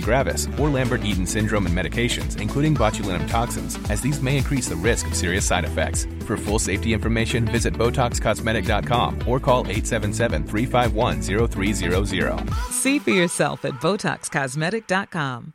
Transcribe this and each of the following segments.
gravis, or Lambert-Eaton syndrome and medications, including botulinum toxins, as these may increase the risk of serious side effects. For full safety information, visit BotoxCosmetic.com or call 877-351-0300. See for yourself at BotoxCosmetic.com.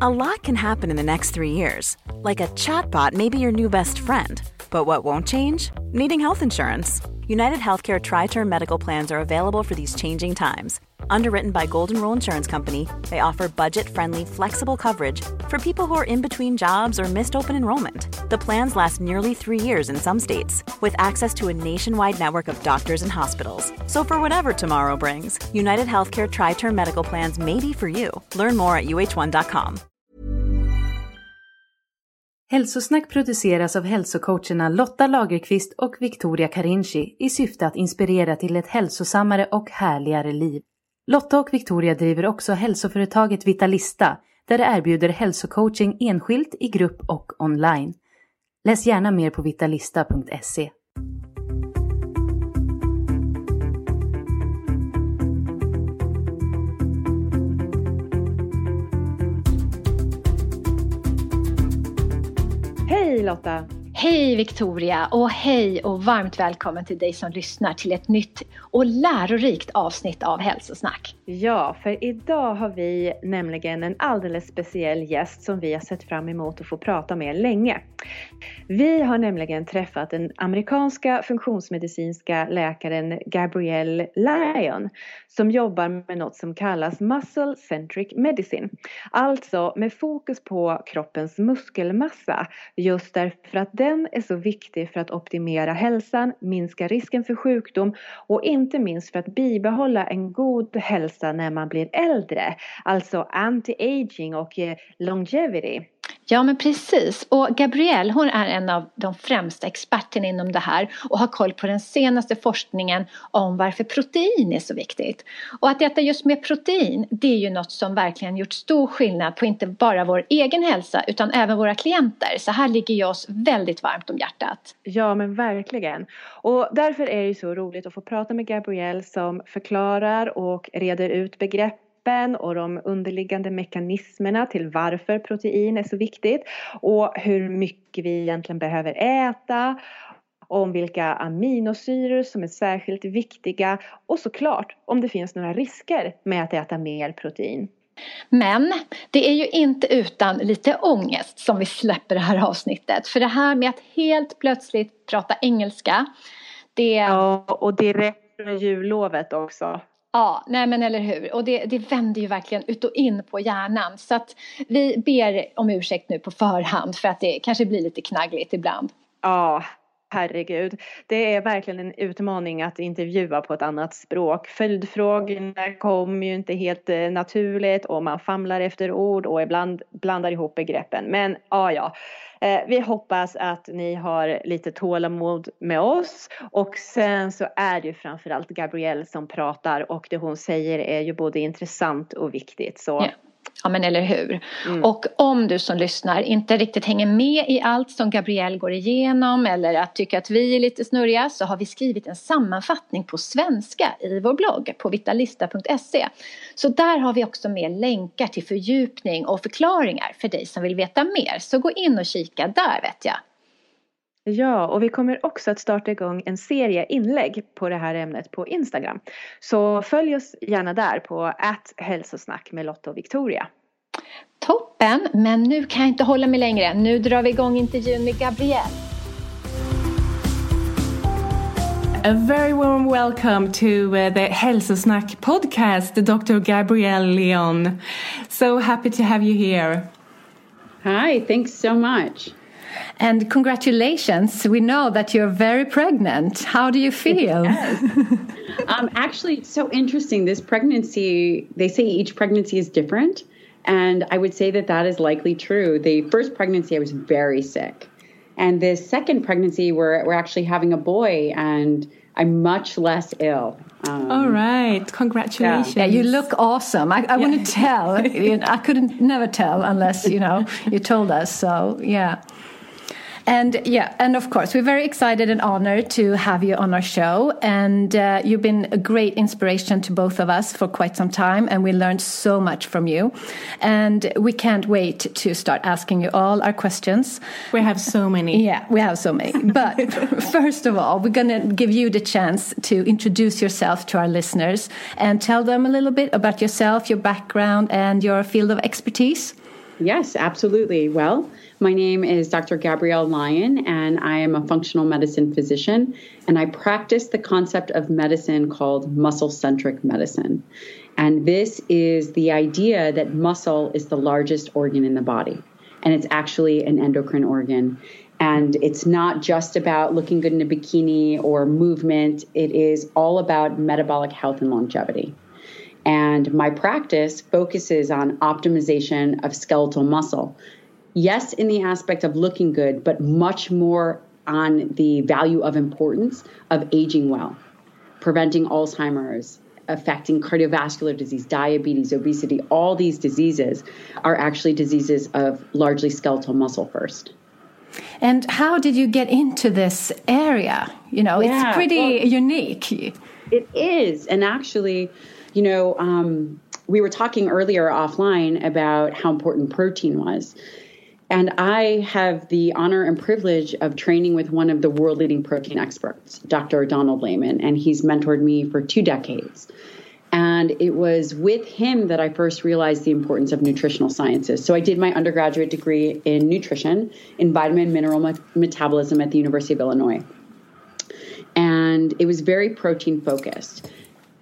A lot can happen in the next three years. Like a chatbot may be your new best friend. But what won't change? Needing health insurance. United Healthcare Tri Term Medical Plans are available for these changing times. Underwritten by Golden Rule Insurance Company, they offer budget friendly, flexible coverage for people who are in between jobs or missed open enrollment. The plans last nearly three years in some states, with access to a nationwide network of doctors and hospitals. So, for whatever tomorrow brings, United Healthcare Tri Term Medical Plans may be for you. Learn more at uh1.com. Hälsosnack produceras av hälsocoacherna Lotta Lagerqvist och Victoria Carinci i syfte att inspirera till ett hälsosammare och härligare liv. Lotta och Victoria driver också hälsoföretaget Vitalista där de erbjuder hälsocoaching enskilt, i grupp och online. Läs gärna mer på vitalista.se. Hej Lotta! Hej Victoria och hej och varmt välkommen till dig som lyssnar till ett nytt och lärorikt avsnitt av Hälsosnack. Ja, för idag har vi nämligen en alldeles speciell gäst som vi har sett fram emot att få prata med länge. Vi har nämligen träffat den amerikanska funktionsmedicinska läkaren Gabrielle Lyon som jobbar med något som kallas Muscle Centric Medicine. Alltså med fokus på kroppens muskelmassa just därför att den är så viktig för att optimera hälsan, minska risken för sjukdom och inte minst för att bibehålla en god hälsa när man blir äldre. Alltså anti-aging och eh, longevity. Ja men precis och Gabrielle hon är en av de främsta experterna inom det här och har koll på den senaste forskningen om varför protein är så viktigt. Och att äta just med protein det är ju något som verkligen gjort stor skillnad på inte bara vår egen hälsa utan även våra klienter. Så här ligger ju oss väldigt varmt om hjärtat. Ja men verkligen. Och därför är det ju så roligt att få prata med Gabrielle som förklarar och reder ut begrepp kroppen och de underliggande mekanismerna till varför protein är så viktigt och hur mycket vi egentligen behöver äta om vilka aminosyror som är särskilt viktiga och såklart om det finns några risker med att äta mer protein. Men det är ju inte utan lite ångest som vi släpper det här avsnittet. För det här med att helt plötsligt prata engelska. Det... Ja, och direkt från jullovet också. Ja, nej men eller hur. Och det, det vänder ju verkligen ut och in på hjärnan. Så att vi ber om ursäkt nu på förhand för att det kanske blir lite knaggligt ibland. Ja, herregud. Det är verkligen en utmaning att intervjua på ett annat språk. Följdfrågorna kommer ju inte helt eh, naturligt och man famlar efter ord och ibland blandar ihop begreppen. Men ja, ja. Eh, vi hoppas att ni har lite tålamod med oss och sen så är det ju framförallt Gabrielle som pratar och det hon säger är ju både intressant och viktigt. Så yeah. Ja men eller hur. Mm. Och om du som lyssnar inte riktigt hänger med i allt som Gabrielle går igenom eller att tycker att vi är lite snurriga så har vi skrivit en sammanfattning på svenska i vår blogg på vitalista.se. Så där har vi också med länkar till fördjupning och förklaringar för dig som vill veta mer. Så gå in och kika där vet jag. Ja, och vi kommer också att starta igång en serie inlägg på det här ämnet på Instagram. Så följ oss gärna där på hälsosnack med Lotta och Victoria. Toppen, men nu kan jag inte hålla mig längre. Nu drar vi igång intervjun med Gabrielle. A very warm welcome to uh, the Hälsosnack podcast, Dr. Gabrielle Leon. So happy to have you here. Hi, thanks so much. And congratulations. We know that you're very pregnant. How do you feel? um, actually, it's so interesting. This pregnancy, they say each pregnancy is different. And I would say that that is likely true. The first pregnancy, I was very sick. And this second pregnancy, we're, we're actually having a boy, and I'm much less ill. Um, All right, congratulations! Yeah, you look awesome. I, I yeah. want to tell. I couldn't never tell unless you know you told us. So yeah. And yeah, and of course, we're very excited and honored to have you on our show. And uh, you've been a great inspiration to both of us for quite some time, and we learned so much from you. And we can't wait to start asking you all our questions. We have so many. Yeah, we have so many. But first of all, we're going to give you the chance to introduce yourself to our listeners and tell them a little bit about yourself, your background, and your field of expertise. Yes, absolutely. Well, my name is Dr. Gabrielle Lyon, and I am a functional medicine physician, and I practice the concept of medicine called muscle centric medicine. And this is the idea that muscle is the largest organ in the body, and it's actually an endocrine organ. And it's not just about looking good in a bikini or movement, it is all about metabolic health and longevity. And my practice focuses on optimization of skeletal muscle yes, in the aspect of looking good, but much more on the value of importance of aging well, preventing Alzheimer's, affecting cardiovascular disease, diabetes, obesity, all these diseases are actually diseases of largely skeletal muscle first. And how did you get into this area? You know, yeah, it's pretty well, unique. It is. And actually, you know, um, we were talking earlier offline about how important protein was. And I have the honor and privilege of training with one of the world leading protein experts, Dr. Donald Layman, and he's mentored me for two decades. And it was with him that I first realized the importance of nutritional sciences. So I did my undergraduate degree in nutrition, in vitamin mineral metabolism at the University of Illinois. And it was very protein focused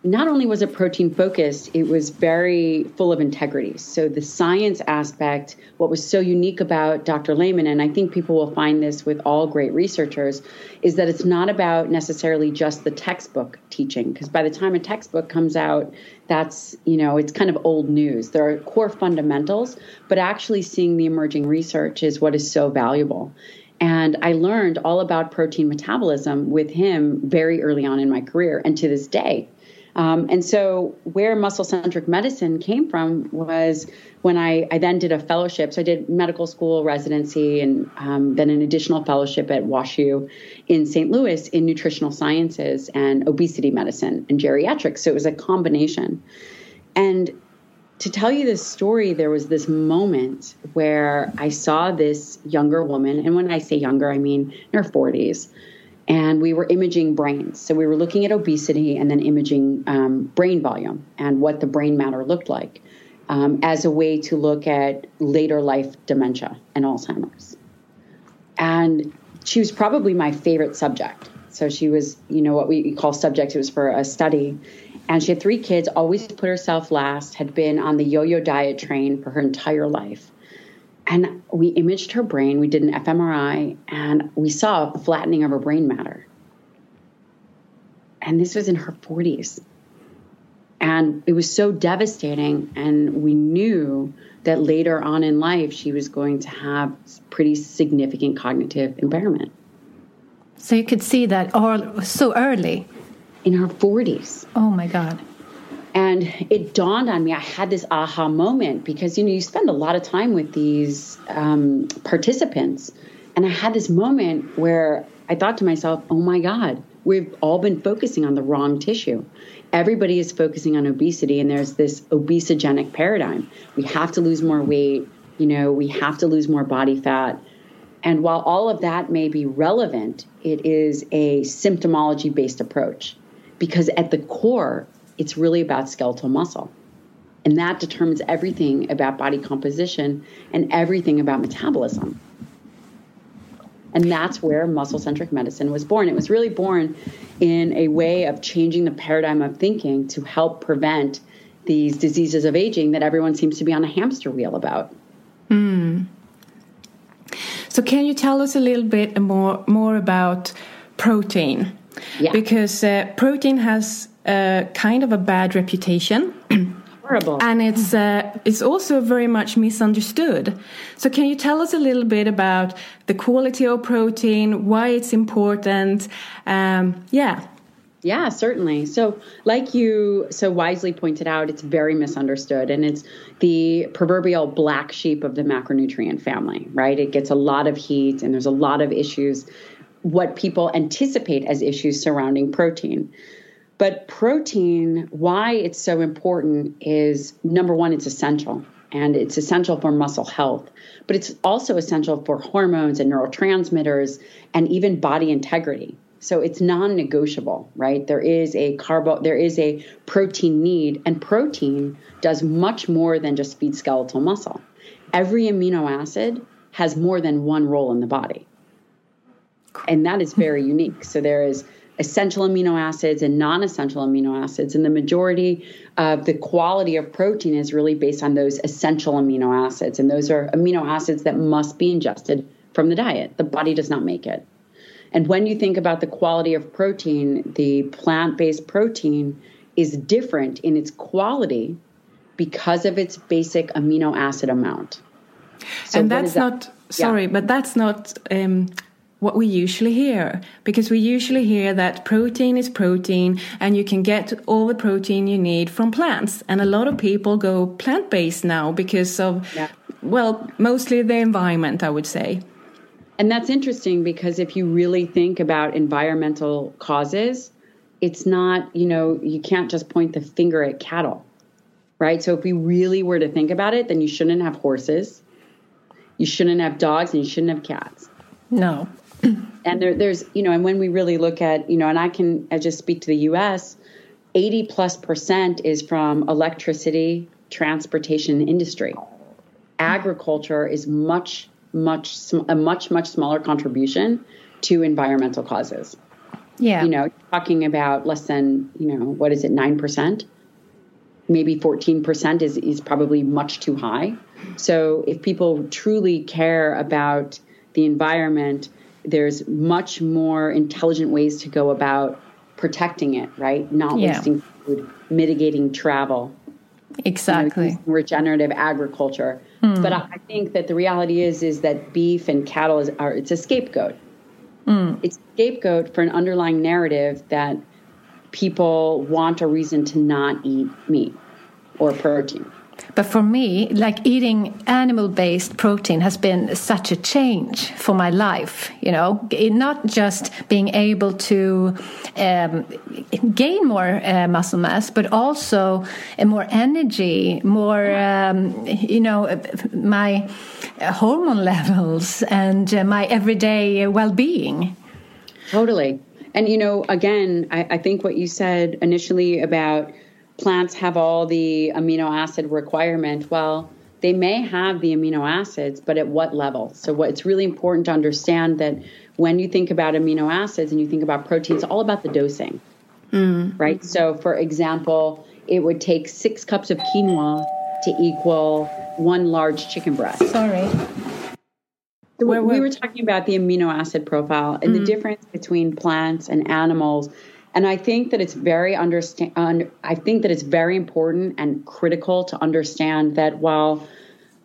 not only was it protein focused, it was very full of integrity. So the science aspect, what was so unique about Dr. Layman, and I think people will find this with all great researchers, is that it's not about necessarily just the textbook teaching. Because by the time a textbook comes out, that's, you know, it's kind of old news. There are core fundamentals, but actually seeing the emerging research is what is so valuable. And I learned all about protein metabolism with him very early on in my career. And to this day, um, and so, where muscle centric medicine came from was when I, I, then did a fellowship. So, I did medical school residency and um, then an additional fellowship at WashU in St. Louis in nutritional sciences and obesity medicine and geriatrics. So, it was a combination. And to tell you this story, there was this moment where I saw this younger woman, and when I say younger, I mean in her 40s and we were imaging brains. So we were looking at obesity and then imaging um, brain volume and what the brain matter looked like um, as a way to look at later life dementia and Alzheimer's. And she was probably my favorite subject. So she was, you know, what we call subject. It was for a study. And she had three kids, always put herself last, had been on the yo yo diet train for her entire life. And we imaged her brain, we did an fMRI, and we saw a flattening of her brain matter. And this was in her 40s. And it was so devastating. And we knew that later on in life, she was going to have pretty significant cognitive impairment. So you could see that all so early? In her 40s. Oh my God. And it dawned on me, I had this aha moment because, you know, you spend a lot of time with these um, participants. And I had this moment where I thought to myself, oh my God, we've all been focusing on the wrong tissue. Everybody is focusing on obesity, and there's this obesogenic paradigm. We have to lose more weight, you know, we have to lose more body fat. And while all of that may be relevant, it is a symptomology based approach because at the core, it's really about skeletal muscle. And that determines everything about body composition and everything about metabolism. And that's where muscle centric medicine was born. It was really born in a way of changing the paradigm of thinking to help prevent these diseases of aging that everyone seems to be on a hamster wheel about. Mm. So can you tell us a little bit more more about protein? Yeah. Because uh, protein has kind of a bad reputation. Horrible. And it's uh, it's also very much misunderstood. So can you tell us a little bit about the quality of protein, why it's important? Um, yeah. Yeah, certainly. So, like you so wisely pointed out, it's very misunderstood and it's the proverbial black sheep of the macronutrient family, right? It gets a lot of heat and there's a lot of issues, what people anticipate as issues surrounding protein. But protein, why it's so important is number one, it's essential and it's essential for muscle health, but it's also essential for hormones and neurotransmitters and even body integrity. So it's non-negotiable, right? There is a carbo there is a protein need and protein does much more than just feed skeletal muscle. Every amino acid has more than one role in the body. And that is very unique. So there is essential amino acids and non-essential amino acids and the majority of the quality of protein is really based on those essential amino acids and those are amino acids that must be ingested from the diet. The body does not make it. And when you think about the quality of protein, the plant based protein is different in its quality because of its basic amino acid amount. So and that's that? not, sorry, yeah. but that's not um, what we usually hear because we usually hear that protein is protein and you can get all the protein you need from plants. And a lot of people go plant based now because of, yeah. well, mostly the environment, I would say. And that's interesting because if you really think about environmental causes, it's not, you know, you can't just point the finger at cattle, right? So if we really were to think about it, then you shouldn't have horses, you shouldn't have dogs, and you shouldn't have cats. No. And there, there's, you know, and when we really look at, you know, and I can I just speak to the US, 80 plus percent is from electricity, transportation, industry. Agriculture is much much a much much smaller contribution to environmental causes. Yeah. You know, talking about less than, you know, what is it, 9%? Maybe 14% is, is probably much too high. So if people truly care about the environment, there's much more intelligent ways to go about protecting it, right? Not yeah. wasting food, mitigating travel. Exactly. You know, regenerative agriculture. Mm. But I think that the reality is is that beef and cattle is are it's a scapegoat. Mm. It's a scapegoat for an underlying narrative that people want a reason to not eat meat or protein. But for me, like eating animal based protein has been such a change for my life. You know, not just being able to um, gain more uh, muscle mass, but also uh, more energy, more, um, you know, my hormone levels and uh, my everyday well being. Totally. And, you know, again, I, I think what you said initially about plants have all the amino acid requirement. Well, they may have the amino acids, but at what level? So, what it's really important to understand that when you think about amino acids and you think about proteins, all about the dosing, mm. right? So, for example, it would take six cups of quinoa to equal one large chicken breast. Sorry. So where, where? We were talking about the amino acid profile and mm. the difference between plants and animals and I think that it's very understand. Un, I think that it's very important and critical to understand that while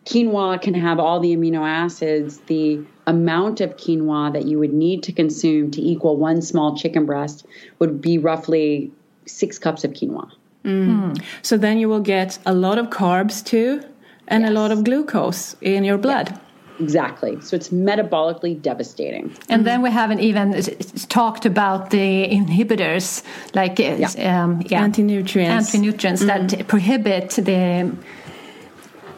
quinoa can have all the amino acids, the amount of quinoa that you would need to consume to equal one small chicken breast would be roughly six cups of quinoa. Mm. So then you will get a lot of carbs too, and yes. a lot of glucose in your blood. Yeah. Exactly. So it's metabolically devastating. And then we haven't even talked about the inhibitors, like uh, yeah. Um, yeah. anti-nutrients, anti-nutrients mm. that prohibit the. the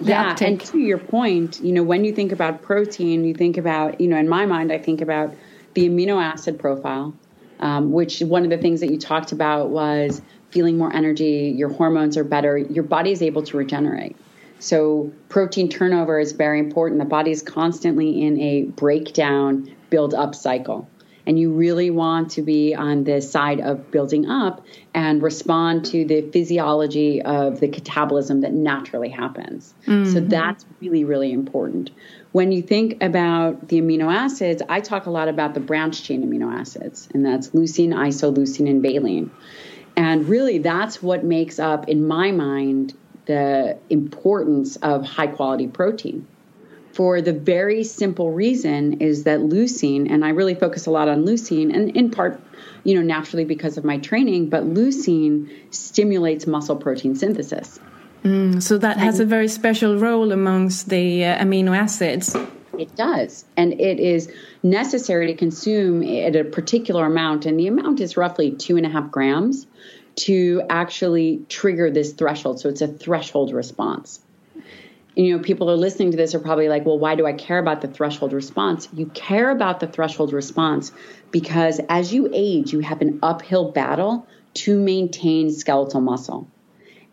yeah, uptake. and to your point, you know, when you think about protein, you think about, you know, in my mind, I think about the amino acid profile, um, which one of the things that you talked about was feeling more energy, your hormones are better, your body is able to regenerate. So, protein turnover is very important. The body is constantly in a breakdown, build up cycle. and you really want to be on the side of building up and respond to the physiology of the catabolism that naturally happens. Mm-hmm. So that's really, really important. When you think about the amino acids, I talk a lot about the branch chain amino acids, and that's leucine, isoleucine, and valine. And really, that's what makes up, in my mind, the importance of high quality protein for the very simple reason is that leucine, and I really focus a lot on leucine, and in part, you know, naturally because of my training, but leucine stimulates muscle protein synthesis. Mm, so that has a very special role amongst the uh, amino acids. It does. And it is necessary to consume at a particular amount, and the amount is roughly two and a half grams to actually trigger this threshold. So it's a threshold response you know, people are listening to this are probably like, well, why do I care about the threshold response? You care about the threshold response because as you age, you have an uphill battle to maintain skeletal muscle.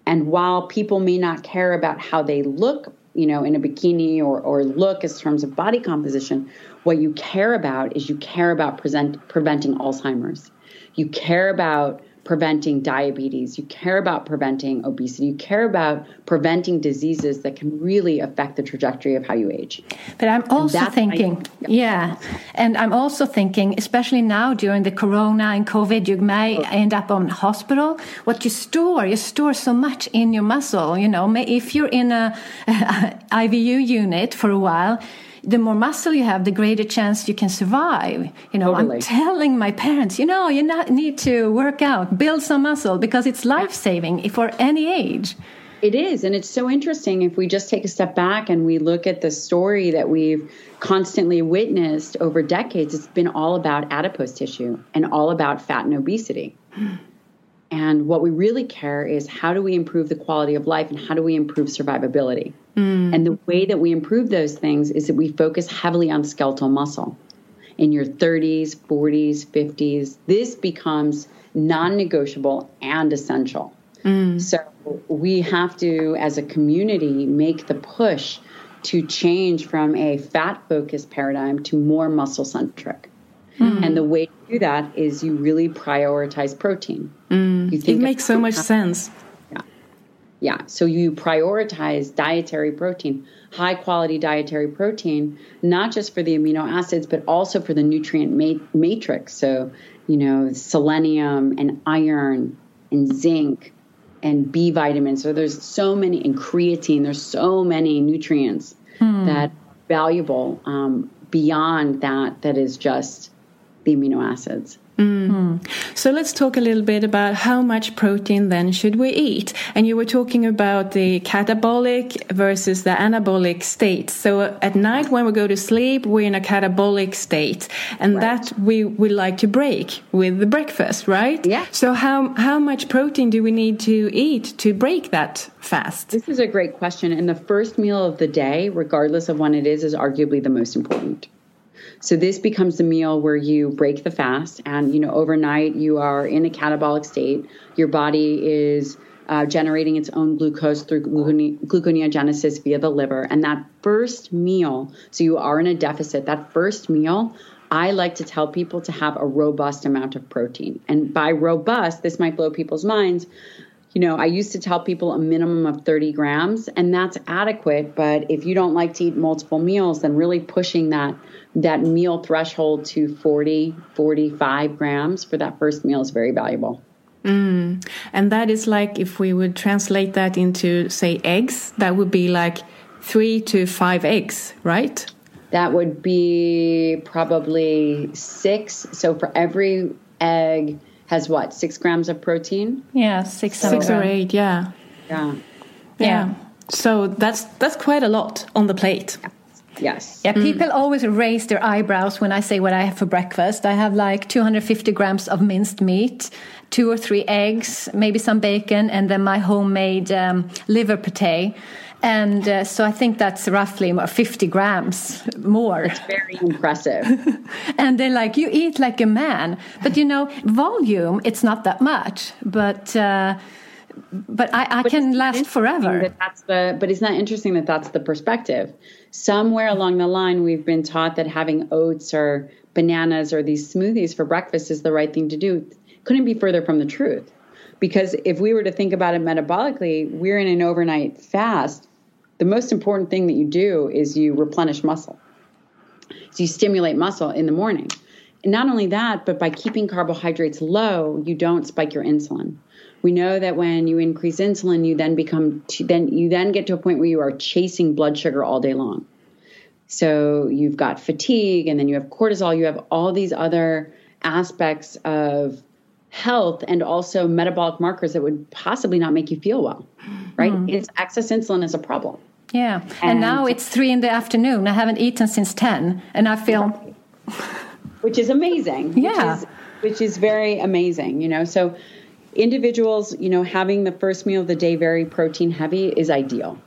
And while people may not care about how they look, you know, in a bikini or, or look as terms of body composition, what you care about is you care about present, preventing Alzheimer's. You care about preventing diabetes, you care about preventing obesity, you care about preventing diseases that can really affect the trajectory of how you age. But I'm also thinking, yeah. yeah. and I'm also thinking, especially now during the corona and COVID, you may oh. end up on hospital. What you store, you store so much in your muscle. You know, if you're in a, a ICU unit for a while, the more muscle you have, the greater chance you can survive. You know, totally. I'm telling my parents, you know, you need to work out, build some muscle because it's life saving for any age. It is. And it's so interesting if we just take a step back and we look at the story that we've constantly witnessed over decades, it's been all about adipose tissue and all about fat and obesity. And what we really care is how do we improve the quality of life and how do we improve survivability? Mm. And the way that we improve those things is that we focus heavily on skeletal muscle. In your 30s, 40s, 50s, this becomes non negotiable and essential. Mm. So we have to, as a community, make the push to change from a fat focused paradigm to more muscle centric. Mm. And the way to do that is you really prioritize protein. Mm. You think it makes so much sense. Yeah. So you prioritize dietary protein, high quality dietary protein, not just for the amino acids, but also for the nutrient ma- matrix. So, you know, selenium and iron and zinc and B vitamins. So there's so many, and creatine, there's so many nutrients mm. that valuable um, beyond that, that is just the amino acids. Mm. So let's talk a little bit about how much protein then should we eat. And you were talking about the catabolic versus the anabolic state. So at night when we go to sleep, we're in a catabolic state, and right. that we would like to break with the breakfast, right? Yeah. So how how much protein do we need to eat to break that fast? This is a great question, and the first meal of the day, regardless of when it is, is arguably the most important. So this becomes the meal where you break the fast, and you know overnight you are in a catabolic state. Your body is uh, generating its own glucose through gluconeogenesis via the liver, and that first meal, so you are in a deficit. That first meal. I like to tell people to have a robust amount of protein. And by robust, this might blow people's minds, you know, I used to tell people a minimum of 30 grams, and that's adequate. But if you don't like to eat multiple meals, then really pushing that that meal threshold to 40, 45 grams for that first meal is very valuable. Mm. And that is like if we would translate that into, say, eggs, that would be like three to five eggs, right? That would be probably six. So for every egg has what, six grams of protein? Yeah, six, six or eight, yeah. Yeah. Yeah. yeah. So that's that's quite a lot on the plate. Yeah. Yes. Yeah, people mm. always raise their eyebrows when I say what I have for breakfast. I have like 250 grams of minced meat, two or three eggs, maybe some bacon, and then my homemade um, liver pate. And uh, so I think that's roughly 50 grams more. It's very impressive. and they're like, you eat like a man. But you know, volume, it's not that much. But. Uh, but I, I but can last forever. That that's the, but isn't that interesting that that's the perspective? somewhere along the line we've been taught that having oats or bananas or these smoothies for breakfast is the right thing to do couldn't be further from the truth. Because if we were to think about it metabolically, we're in an overnight fast. The most important thing that you do is you replenish muscle. So you stimulate muscle in the morning. And not only that, but by keeping carbohydrates low, you don't spike your insulin. We know that when you increase insulin, you then become then you then get to a point where you are chasing blood sugar all day long. So you've got fatigue, and then you have cortisol. You have all these other aspects of health and also metabolic markers that would possibly not make you feel well. Right? Mm. It's excess insulin is a problem. Yeah, and, and, now it's three in the afternoon. I haven't eaten since ten, and I feel, which is amazing. Yeah, which is, which is very amazing. You know, so individuals, you know, having the first meal of the day very protein heavy is ideal.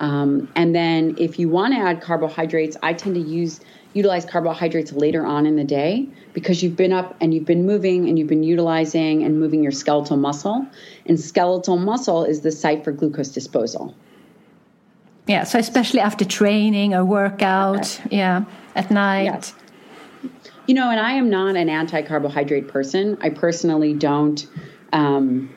Um, and then if you want to add carbohydrates, I tend to use utilize carbohydrates later on in the day because you've been up and you've been moving and you've been utilizing and moving your skeletal muscle. And skeletal muscle is the site for glucose disposal. Yeah, so especially after training or workout, okay. yeah, at night. Yes. You know, and I am not an anti carbohydrate person. I personally don't um,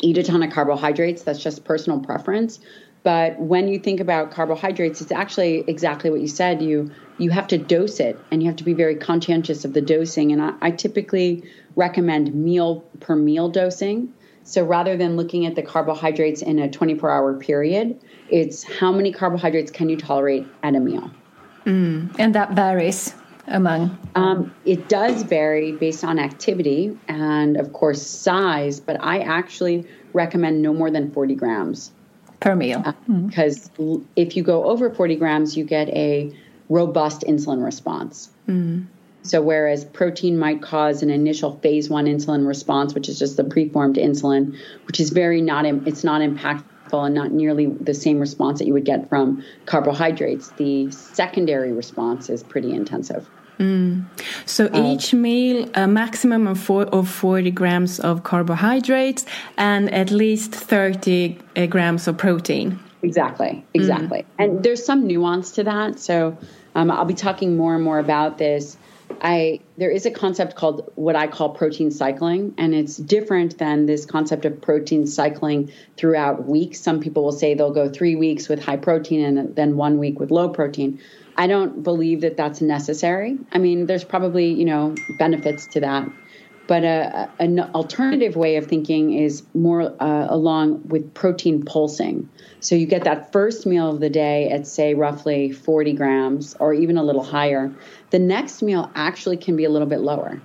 eat a ton of carbohydrates. That's just personal preference. But when you think about carbohydrates, it's actually exactly what you said. You you have to dose it, and you have to be very conscientious of the dosing. And I, I typically recommend meal per meal dosing. So rather than looking at the carbohydrates in a 24 hour period, it's how many carbohydrates can you tolerate at a meal. Mm, and that varies among? Um, it does vary based on activity and, of course, size, but I actually recommend no more than 40 grams per meal. Uh, because mm. if you go over 40 grams, you get a robust insulin response. Mm. So, whereas protein might cause an initial phase one insulin response, which is just the preformed insulin, which is very not, it's not impactful and not nearly the same response that you would get from carbohydrates. The secondary response is pretty intensive. Mm. So uh, each meal, a maximum of, four, of 40 grams of carbohydrates and at least 30 uh, grams of protein. Exactly, exactly. Mm. And there's some nuance to that. So um, I'll be talking more and more about this. I there is a concept called what I call protein cycling, and it's different than this concept of protein cycling throughout weeks. Some people will say they'll go three weeks with high protein and then one week with low protein. I don't believe that that's necessary. I mean, there's probably you know benefits to that, but a, an alternative way of thinking is more uh, along with protein pulsing. So you get that first meal of the day at say roughly 40 grams or even a little higher. The next meal actually can be a little bit lower,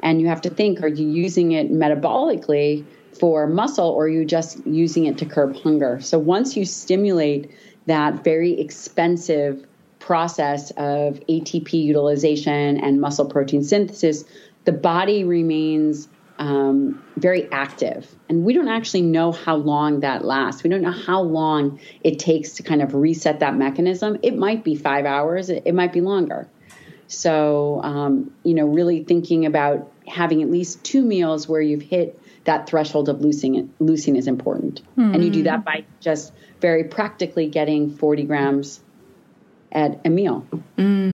and you have to think: Are you using it metabolically? For muscle, or are you just using it to curb hunger? So, once you stimulate that very expensive process of ATP utilization and muscle protein synthesis, the body remains um, very active. And we don't actually know how long that lasts. We don't know how long it takes to kind of reset that mechanism. It might be five hours, it, it might be longer. So, um, you know, really thinking about having at least two meals where you've hit that threshold of leucine leucine is important. Mm. And you do that by just very practically getting 40 grams at a meal. Mm.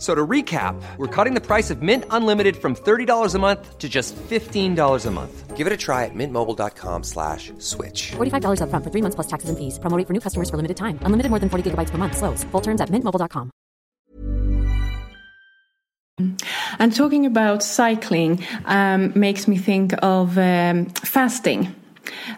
So to recap, we're cutting the price of Mint Unlimited from $30 a month to just $15 a month. Give it a try at mintmobile.com slash switch. $45 up front for three months plus taxes and fees. Promoting for new customers for limited time. Unlimited more than 40 gigabytes per month. Slows. Full terms at mintmobile.com. And talking about cycling um, makes me think of um, fasting.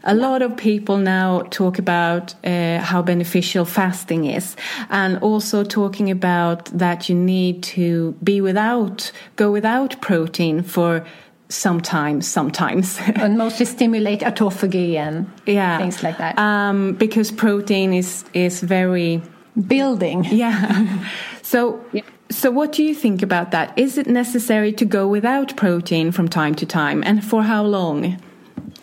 A lot of people now talk about uh, how beneficial fasting is, and also talking about that you need to be without, go without protein for sometimes, sometimes. and mostly stimulate autophagy and yeah. things like that. Um, because protein is is very building. Yeah. so. Yeah. So, what do you think about that? Is it necessary to go without protein from time to time, and for how long?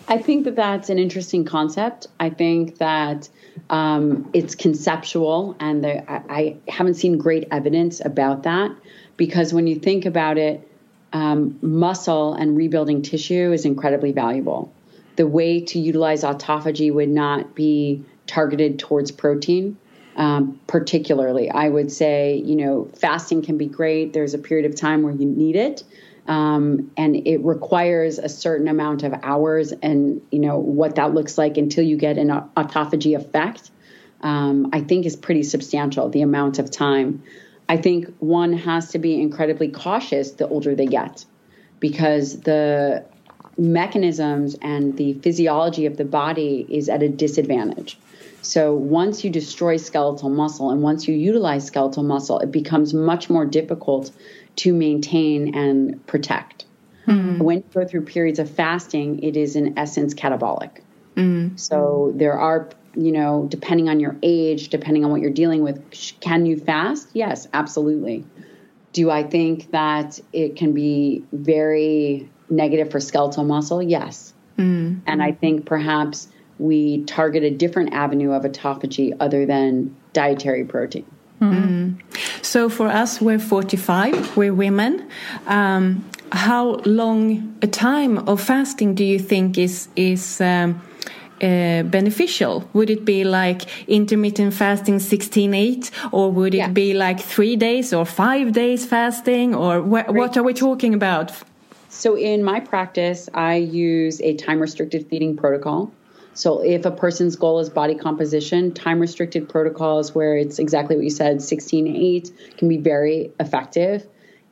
I think that that's an interesting concept. I think that um, it's conceptual, and I, I, haven't seen great evidence about that because when you think about it, um, muscle and rebuilding tissue is incredibly valuable. The way to utilize autophagy would not be targeted towards protein. Um, particularly, I would say, you know, fasting can be great. There's a period of time where you need it, um, and it requires a certain amount of hours and you know what that looks like until you get an autophagy effect um, i think is pretty substantial the amount of time. I think one has to be incredibly cautious the older they get because the mechanisms and the physiology of the body is at a disadvantage. So once you destroy skeletal muscle and once you utilize skeletal muscle it becomes much more difficult to maintain and protect. Mm. When you go through periods of fasting, it is in essence catabolic. Mm. So there are, you know, depending on your age, depending on what you're dealing with, can you fast? Yes, absolutely. Do I think that it can be very negative for skeletal muscle? Yes. Mm. And I think perhaps we target a different avenue of autophagy other than dietary protein. Mm. So for us, we're 45, we're women. Um, how long a time of fasting do you think is is um, uh, beneficial? Would it be like intermittent fasting 16-8 or would it yeah. be like three days or five days fasting or wh what are we talking about? So in my practice, I use a time restricted feeding protocol. So if a person's goal is body composition, time restricted protocols where it's exactly what you said, 16 to 8 can be very effective.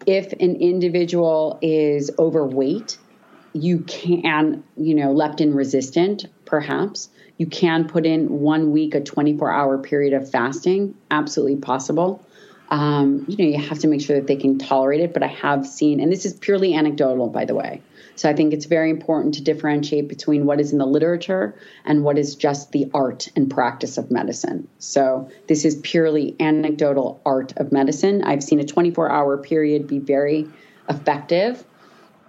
If an individual is overweight, you can, you know, leptin resistant, perhaps, you can put in one week, a 24 hour period of fasting, absolutely possible. Um, you know, you have to make sure that they can tolerate it, but I have seen, and this is purely anecdotal, by the way. So I think it's very important to differentiate between what is in the literature and what is just the art and practice of medicine. So this is purely anecdotal art of medicine. I've seen a 24 hour period be very effective.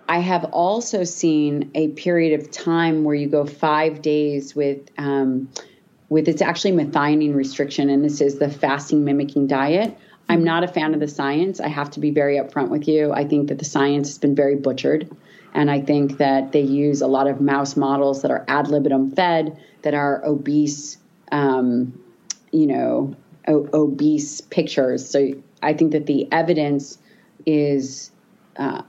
I have also seen a period of time where you go five days with um, with it's actually methionine restriction, and this is the fasting mimicking diet. I'm not a fan of the science. I have to be very upfront with you. I think that the science has been very butchered. And I think that they use a lot of mouse models that are ad libitum fed, that are obese, um, you know, o- obese pictures. So I think that the evidence is uh,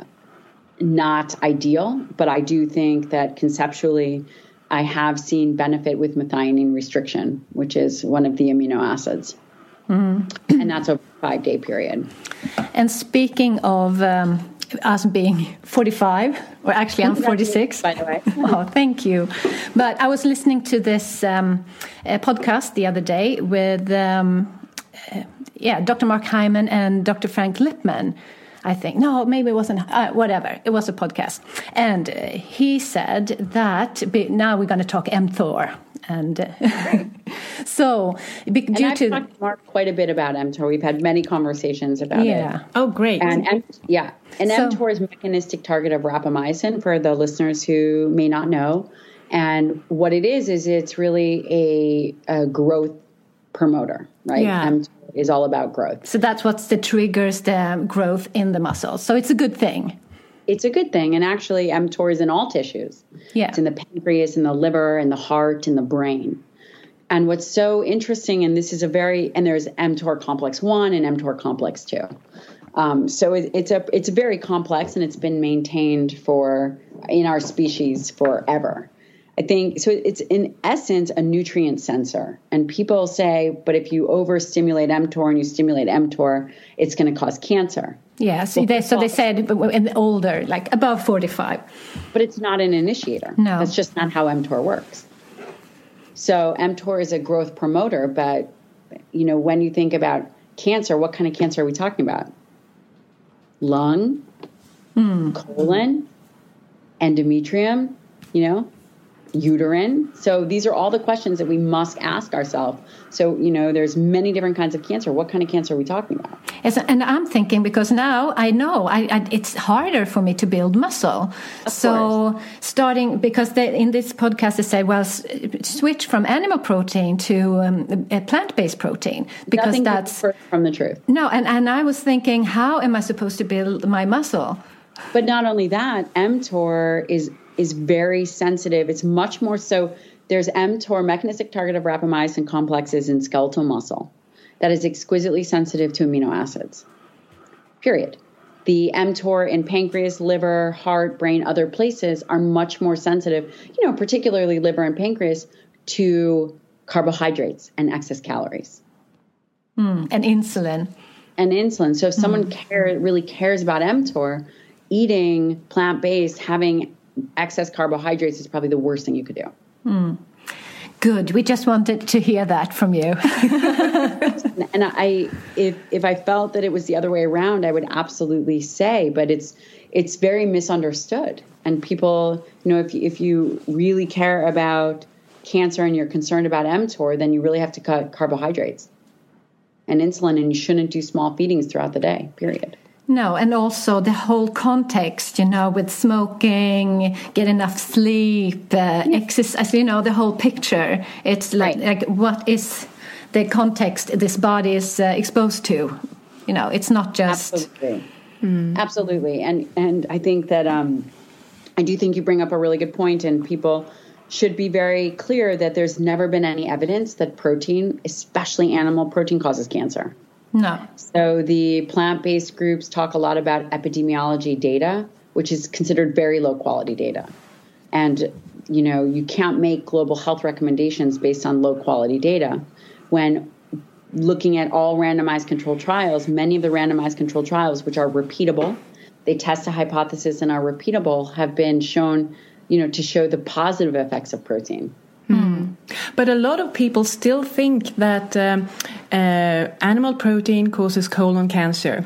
not ideal, but I do think that conceptually, I have seen benefit with methionine restriction, which is one of the amino acids. Mm-hmm. And that's a five day period. And speaking of um, us being 45, or actually I'm 46. By the way. oh, thank you. But I was listening to this um, podcast the other day with, um, uh, yeah, Dr. Mark Hyman and Dr. Frank Lipman. I think. No, maybe it wasn't, uh, whatever. It was a podcast. And uh, he said that now we're going to talk mTOR, and so due and I've to talked to Mark quite a bit about mTOR. We've had many conversations about yeah. it. Yeah. Oh, great. And, and yeah, and so, mTOR is mechanistic target of rapamycin for the listeners who may not know. And what it is is it's really a, a growth promoter, right? Yeah. mTOR is all about growth. So that's what the triggers the growth in the muscles. So it's a good thing it's a good thing. And actually, mTOR is in all tissues. Yeah. It's in the pancreas, in the liver, in the heart, in the brain. And what's so interesting, and this is a very, and there's mTOR complex one and mTOR complex two. Um, so it, it's a it's very complex, and it's been maintained for in our species forever. I think so. It's in essence a nutrient sensor, and people say, but if you overstimulate mTOR and you stimulate mTOR, it's going to cause cancer. Yeah, so, they, so they said in older, like above forty-five. But it's not an initiator. No, that's just not how mTOR works. So mTOR is a growth promoter, but you know when you think about cancer, what kind of cancer are we talking about? Lung, mm. colon, endometrium. You know, uterine. So these are all the questions that we must ask ourselves. So, you know, there's many different kinds of cancer. What kind of cancer are we talking about? Yes, and I'm thinking because now I know I, I, it's harder for me to build muscle. Of so course. starting because they, in this podcast they say, well, switch from animal protein to um, plant-based protein because Nothing that's from the truth. No, and and I was thinking, how am I supposed to build my muscle? But not only that, mTOR is is very sensitive. It's much more so. There's mTOR, mechanistic target of rapamycin complexes in skeletal muscle, that is exquisitely sensitive to amino acids. Period. The mTOR in pancreas, liver, heart, brain, other places are much more sensitive, you know, particularly liver and pancreas, to carbohydrates and excess calories. Mm, and insulin. And insulin. So if someone mm. care, really cares about mTOR, eating plant based, having excess carbohydrates is probably the worst thing you could do. Mm. Good. We just wanted to hear that from you. and I, if if I felt that it was the other way around, I would absolutely say. But it's it's very misunderstood, and people, you know, if if you really care about cancer and you're concerned about mTOR, then you really have to cut carbohydrates and insulin, and you shouldn't do small feedings throughout the day. Period. No, and also the whole context, you know, with smoking, get enough sleep, uh, yeah. exercise, you know, the whole picture. It's like, right. like what is the context this body is uh, exposed to? You know, it's not just. Absolutely. Mm. Absolutely. And, and I think that um, I do think you bring up a really good point, and people should be very clear that there's never been any evidence that protein, especially animal protein, causes cancer. No. So the plant based groups talk a lot about epidemiology data, which is considered very low quality data. And, you know, you can't make global health recommendations based on low quality data when looking at all randomized controlled trials, many of the randomized controlled trials, which are repeatable, they test a hypothesis and are repeatable, have been shown, you know, to show the positive effects of protein. Mm. But a lot of people still think that um, uh, animal protein causes colon cancer.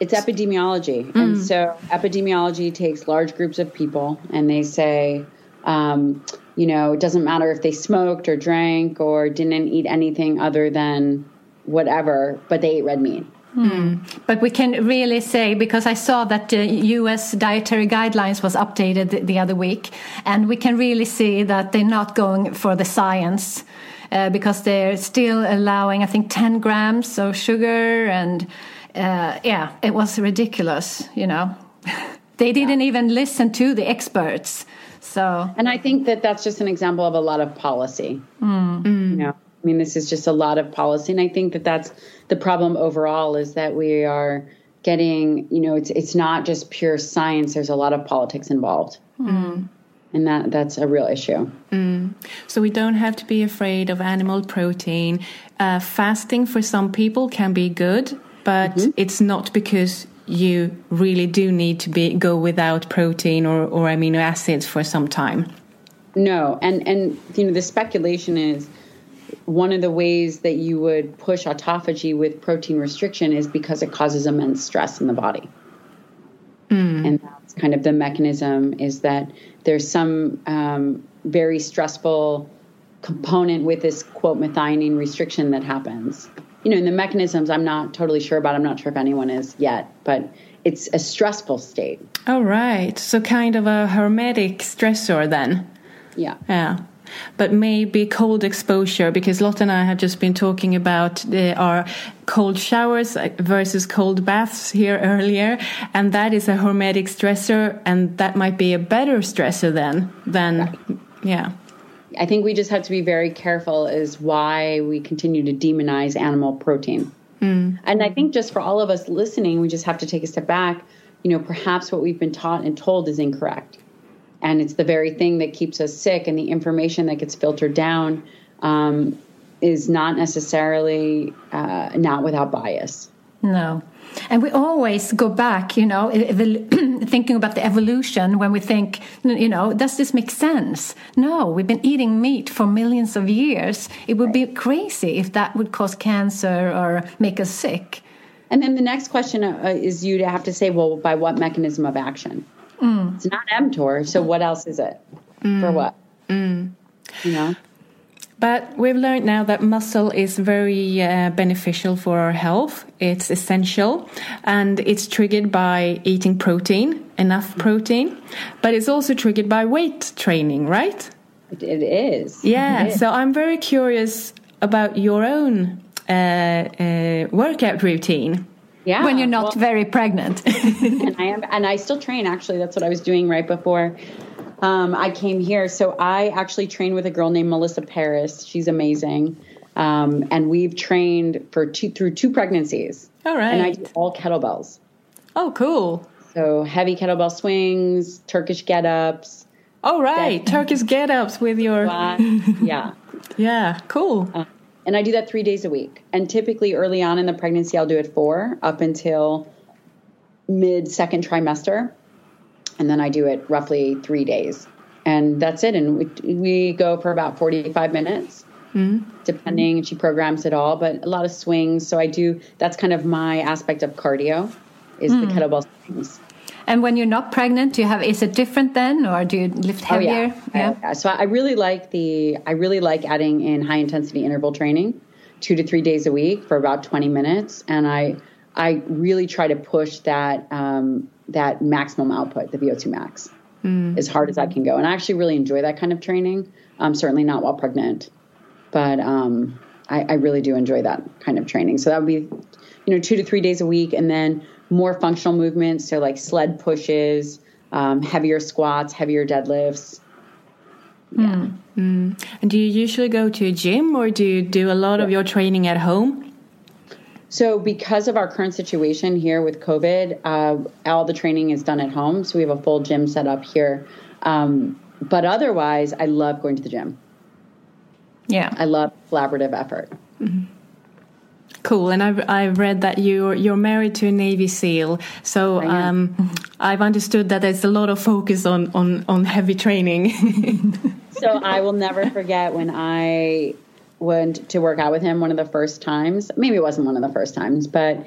It's epidemiology. Mm. And so, epidemiology takes large groups of people and they say, um, you know, it doesn't matter if they smoked or drank or didn't eat anything other than whatever, but they ate red meat. Mm. But we can really say because I saw that the U.S. dietary guidelines was updated the, the other week, and we can really see that they're not going for the science uh, because they're still allowing, I think, 10 grams of sugar, and uh, yeah, it was ridiculous. You know, they didn't yeah. even listen to the experts. So, and I think that that's just an example of a lot of policy. Mm. You know, I mean, this is just a lot of policy, and I think that that's the problem overall is that we are getting, you know, it's it's not just pure science. There's a lot of politics involved. Mm. And that that's a real issue. Mm. So we don't have to be afraid of animal protein. Uh, fasting for some people can be good, but mm-hmm. it's not because you really do need to be go without protein or, or amino acids for some time. No, and and you know the speculation is one of the ways that you would push autophagy with protein restriction is because it causes immense stress in the body. Mm. And that's kind of the mechanism is that there's some um, very stressful component with this quote methionine restriction that happens. You know, and the mechanisms I'm not totally sure about. I'm not sure if anyone is yet, but it's a stressful state. All right. So kind of a hormetic stressor then. Yeah. Yeah but maybe cold exposure because Lot and I have just been talking about uh, our cold showers versus cold baths here earlier, and that is a hormetic stressor, and that might be a better stressor then than yeah. I think we just have to be very careful is why we continue to demonize animal protein. Mm. And I think just for all of us listening, we just have to take a step back. You know, perhaps what we've been taught and told is incorrect. And it's the very thing that keeps us sick and the information that gets filtered down um, is not necessarily uh, not without bias. No. And we always go back you know thinking about the evolution when we think you know does this make sense? No we've been eating meat for millions of years. It would be crazy if that would cause cancer or make us sick. And then the next question uh, is you to have to say well by what mechanism of action Mm. It's not mTOR, so what else is it? Mm. For what? Mm. You know? But we've learned now that muscle is very uh, beneficial for our health. It's essential and it's triggered by eating protein, enough protein. But it's also triggered by weight training, right? It is. Yeah. It is. So I'm very curious about your own uh, uh, workout routine. Yeah. When you're not well, very pregnant. and I am, and I still train. Actually, that's what I was doing right before um, I came here. So I actually trained with a girl named Melissa Paris. She's amazing, um, and we've trained for two through two pregnancies. All right. And I do all kettlebells. Oh, cool. So heavy kettlebell swings, Turkish get ups. Oh, right. Turkish get ups with your. yeah. yeah, cool. Uh, and I do that three days a week. And typically early on in the pregnancy, I'll do it four up until mid second trimester. And then I do it roughly three days. And that's it. And we, we go for about 45 minutes, mm-hmm. depending. She programs it all, but a lot of swings. So I do, that's kind of my aspect of cardio is mm. the kettlebell swings. And when you're not pregnant, do you have is it different then, or do you lift heavier? Oh, yeah. yeah. So I really like the I really like adding in high intensity interval training, two to three days a week for about 20 minutes, and I I really try to push that um, that maximum output, the VO2 max, mm. as hard as I can go. And I actually really enjoy that kind of training. Um, certainly not while pregnant, but um, I, I really do enjoy that kind of training. So that would be, you know, two to three days a week, and then more functional movements, so like sled pushes, um, heavier squats, heavier deadlifts. Yeah. Mm. Mm. And do you usually go to a gym or do you do a lot yeah. of your training at home? So, because of our current situation here with COVID, uh, all the training is done at home. So, we have a full gym set up here. Um, but otherwise, I love going to the gym. Yeah. I love collaborative effort. Mm-hmm. Cool, and I've I've read that you're you're married to a Navy SEAL, so um, I've understood that there's a lot of focus on on on heavy training. so I will never forget when I went to work out with him one of the first times. Maybe it wasn't one of the first times, but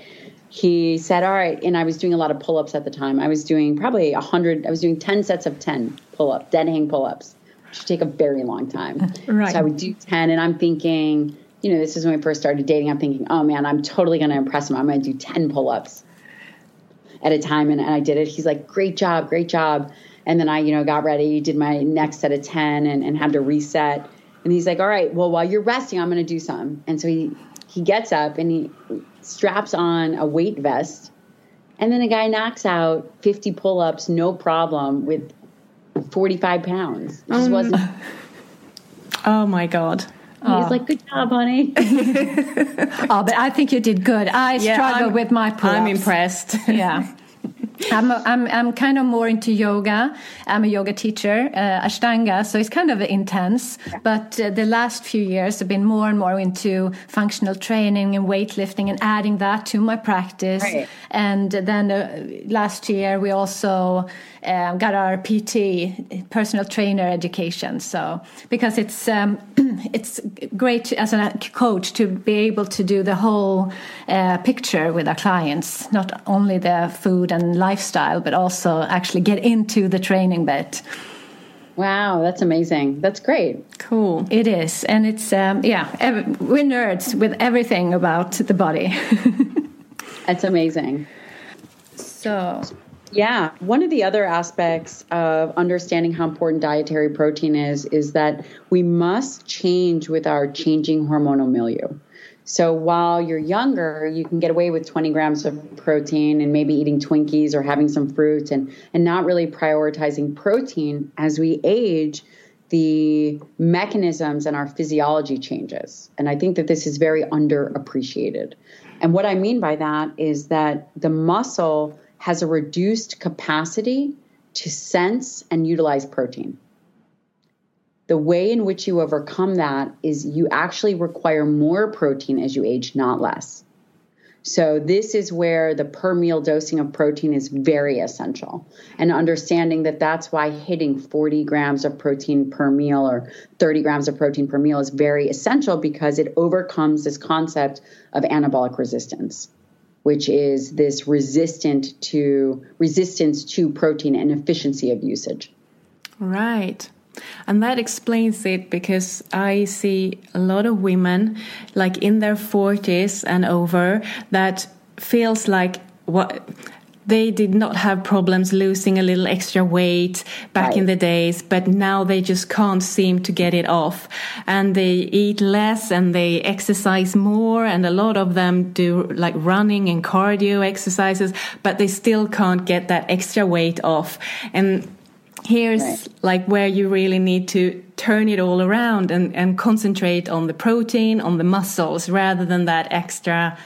he said, "All right," and I was doing a lot of pull-ups at the time. I was doing probably a hundred. I was doing ten sets of ten pull-up, dead hang pull-ups, which would take a very long time. Right. So I would do ten, and I'm thinking you know, this is when we first started dating. I'm thinking, oh man, I'm totally going to impress him. I'm going to do 10 pull ups at a time. And, and I did it. He's like, great job, great job. And then I, you know, got ready, did my next set of 10 and, and had to reset. And he's like, all right, well, while you're resting, I'm going to do some. And so he, he gets up and he straps on a weight vest. And then a guy knocks out 50 pull ups, no problem, with 45 pounds. It just um, wasn't. Oh my God. Oh. He's like, "Good job, honey." oh, but I think you did good. I yeah, struggle I'm, with my pull-ups. I'm impressed. yeah. I'm, a, I'm, I'm kind of more into yoga. I'm a yoga teacher, uh, Ashtanga, so it's kind of intense. Yeah. But uh, the last few years, I've been more and more into functional training and weightlifting and adding that to my practice. Right. And then uh, last year, we also um, got our PT, personal trainer education. So because it's um, it's great as a coach to be able to do the whole uh, picture with our clients, not only their food and lifestyle, but also actually get into the training bit. Wow, that's amazing. That's great. Cool. It is. And it's, um, yeah, we're nerds with everything about the body. that's amazing. So, yeah, one of the other aspects of understanding how important dietary protein is is that we must change with our changing hormonal milieu. So while you're younger, you can get away with 20 grams of protein and maybe eating Twinkies or having some fruit and, and not really prioritizing protein. As we age, the mechanisms and our physiology changes. And I think that this is very underappreciated. And what I mean by that is that the muscle has a reduced capacity to sense and utilize protein. The way in which you overcome that is you actually require more protein as you age, not less. So, this is where the per meal dosing of protein is very essential. And understanding that that's why hitting 40 grams of protein per meal or 30 grams of protein per meal is very essential because it overcomes this concept of anabolic resistance which is this resistant to resistance to protein and efficiency of usage. Right. And that explains it because I see a lot of women like in their 40s and over that feels like what they did not have problems losing a little extra weight back right. in the days, but now they just can't seem to get it off. And they eat less and they exercise more. And a lot of them do like running and cardio exercises, but they still can't get that extra weight off. And here's right. like where you really need to turn it all around and, and concentrate on the protein, on the muscles, rather than that extra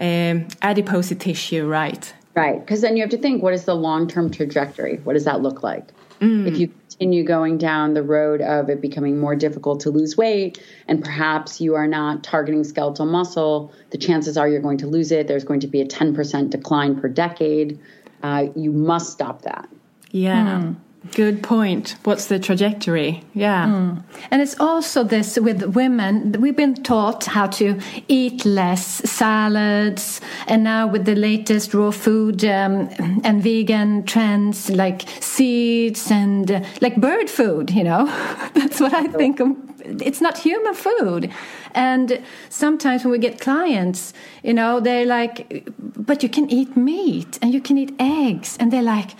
um, adipose tissue, right? Right. Because then you have to think what is the long term trajectory? What does that look like? Mm. If you continue going down the road of it becoming more difficult to lose weight and perhaps you are not targeting skeletal muscle, the chances are you're going to lose it. There's going to be a 10% decline per decade. Uh, you must stop that. Yeah. Mm. Good point. What's the trajectory? Yeah. Mm. And it's also this with women. We've been taught how to eat less salads, and now with the latest raw food um, and vegan trends like seeds and uh, like bird food, you know, that's what I think of. It's not human food. And sometimes when we get clients, you know, they're like, but you can eat meat and you can eat eggs. And they're like,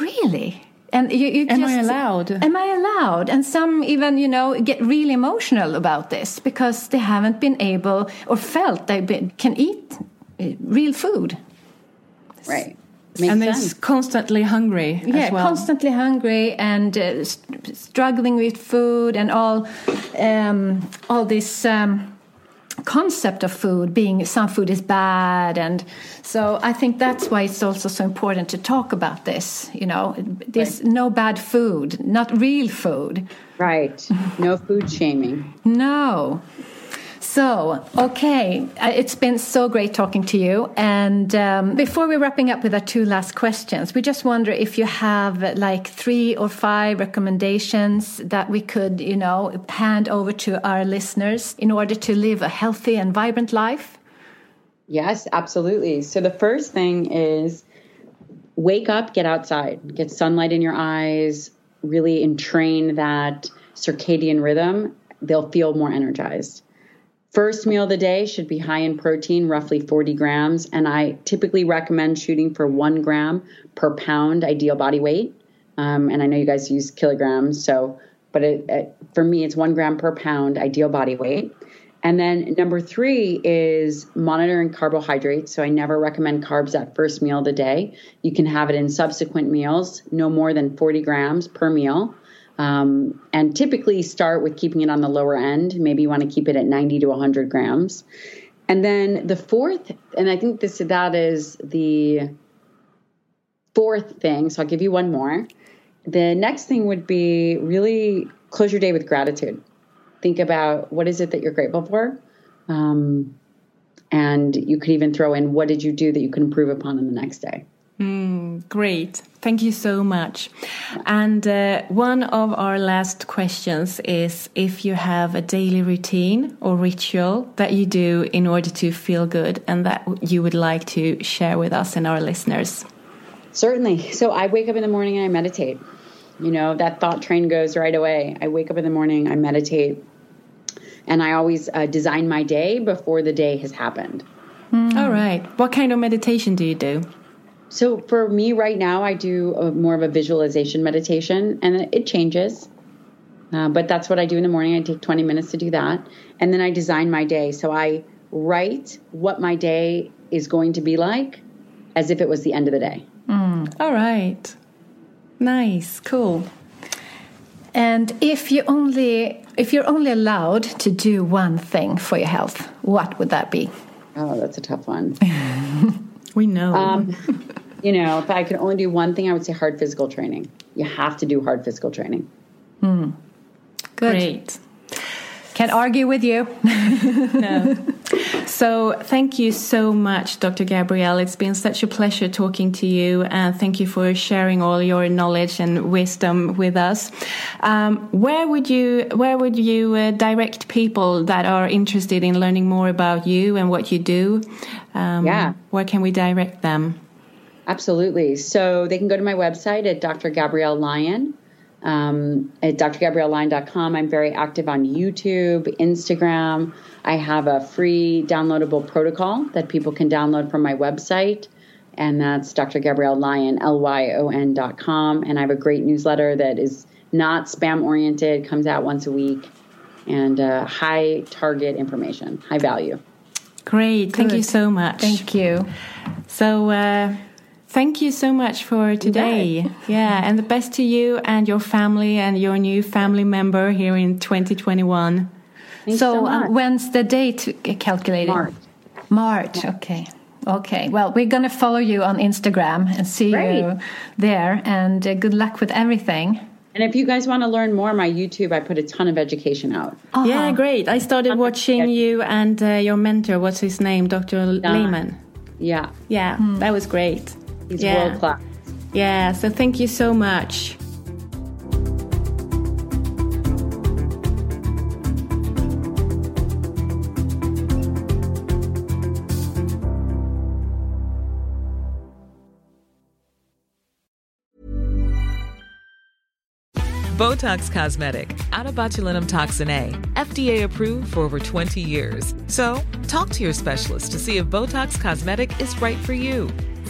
really? And you, you am just, I allowed? Am I allowed? And some even, you know, get really emotional about this because they haven't been able or felt they can eat uh, real food. Right. Makes and they're constantly hungry. Yeah, well. constantly hungry and uh, struggling with food and all, um, all this. Um, concept of food being some food is bad and so i think that's why it's also so important to talk about this you know. This right. no bad food not real food. Right. No food shaming. No so, okay, uh, it's been so great talking to you. And um, before we're wrapping up with our two last questions, we just wonder if you have like three or five recommendations that we could, you know, hand over to our listeners in order to live a healthy and vibrant life. Yes, absolutely. So, the first thing is wake up, get outside, get sunlight in your eyes, really entrain that circadian rhythm. They'll feel more energized. First meal of the day should be high in protein, roughly 40 grams, and I typically recommend shooting for one gram per pound ideal body weight. Um, and I know you guys use kilograms, so but it, it, for me, it's one gram per pound ideal body weight. And then number three is monitoring carbohydrates. So I never recommend carbs at first meal of the day. You can have it in subsequent meals, no more than 40 grams per meal. Um, and typically start with keeping it on the lower end. Maybe you want to keep it at 90 to 100 grams. And then the fourth, and I think this that is the fourth thing. So I'll give you one more. The next thing would be really close your day with gratitude. Think about what is it that you're grateful for. Um, and you could even throw in what did you do that you could improve upon in the next day. Mm, great. Thank you so much. And uh, one of our last questions is if you have a daily routine or ritual that you do in order to feel good and that you would like to share with us and our listeners. Certainly. So I wake up in the morning and I meditate. You know, that thought train goes right away. I wake up in the morning, I meditate, and I always uh, design my day before the day has happened. Mm. All right. What kind of meditation do you do? So for me right now, I do a, more of a visualization meditation, and it changes. Uh, but that's what I do in the morning. I take 20 minutes to do that. And then I design my day. So I write what my day is going to be like as if it was the end of the day. Mm. All right. Nice. Cool. And if you only if you're only allowed to do one thing for your health, what would that be? Oh, that's a tough one. we know. Um, you know, if I could only do one thing, I would say hard physical training. You have to do hard physical training. Hmm. Good. Great. Can't argue with you. no. So, thank you so much, Dr. Gabrielle. It's been such a pleasure talking to you, and thank you for sharing all your knowledge and wisdom with us. Um, where would you Where would you uh, direct people that are interested in learning more about you and what you do? Um, yeah. Where can we direct them? Absolutely. So they can go to my website at Dr. Gabrielle Lyon um, at drgabriellelyon.com. I'm very active on YouTube, Instagram. I have a free downloadable protocol that people can download from my website, and that's Dr. Gabrielle Lyon, L-Y-O-N dot com. And I have a great newsletter that is not spam oriented, comes out once a week, and uh, high target information, high value. Great. Thank you so much. Thank you. So, uh, Thank you so much for today. Yeah, and the best to you and your family and your new family member here in 2021. Thanks so, so uh, when's the date calculated? March. March, okay. Okay, well, we're going to follow you on Instagram and see Great. you there. And uh, good luck with everything. And if you guys want to learn more, my YouTube, I put a ton of education out. Uh -huh. Yeah, great. I started watching you and uh, your mentor, what's his name, Dr. Layman. Yeah. Yeah, hmm. that was great. He's yeah. world class. Yeah, so thank you so much. Botox Cosmetic, onabotulinumtoxinA, FDA approved for over 20 years. So, talk to your specialist to see if Botox Cosmetic is right for you.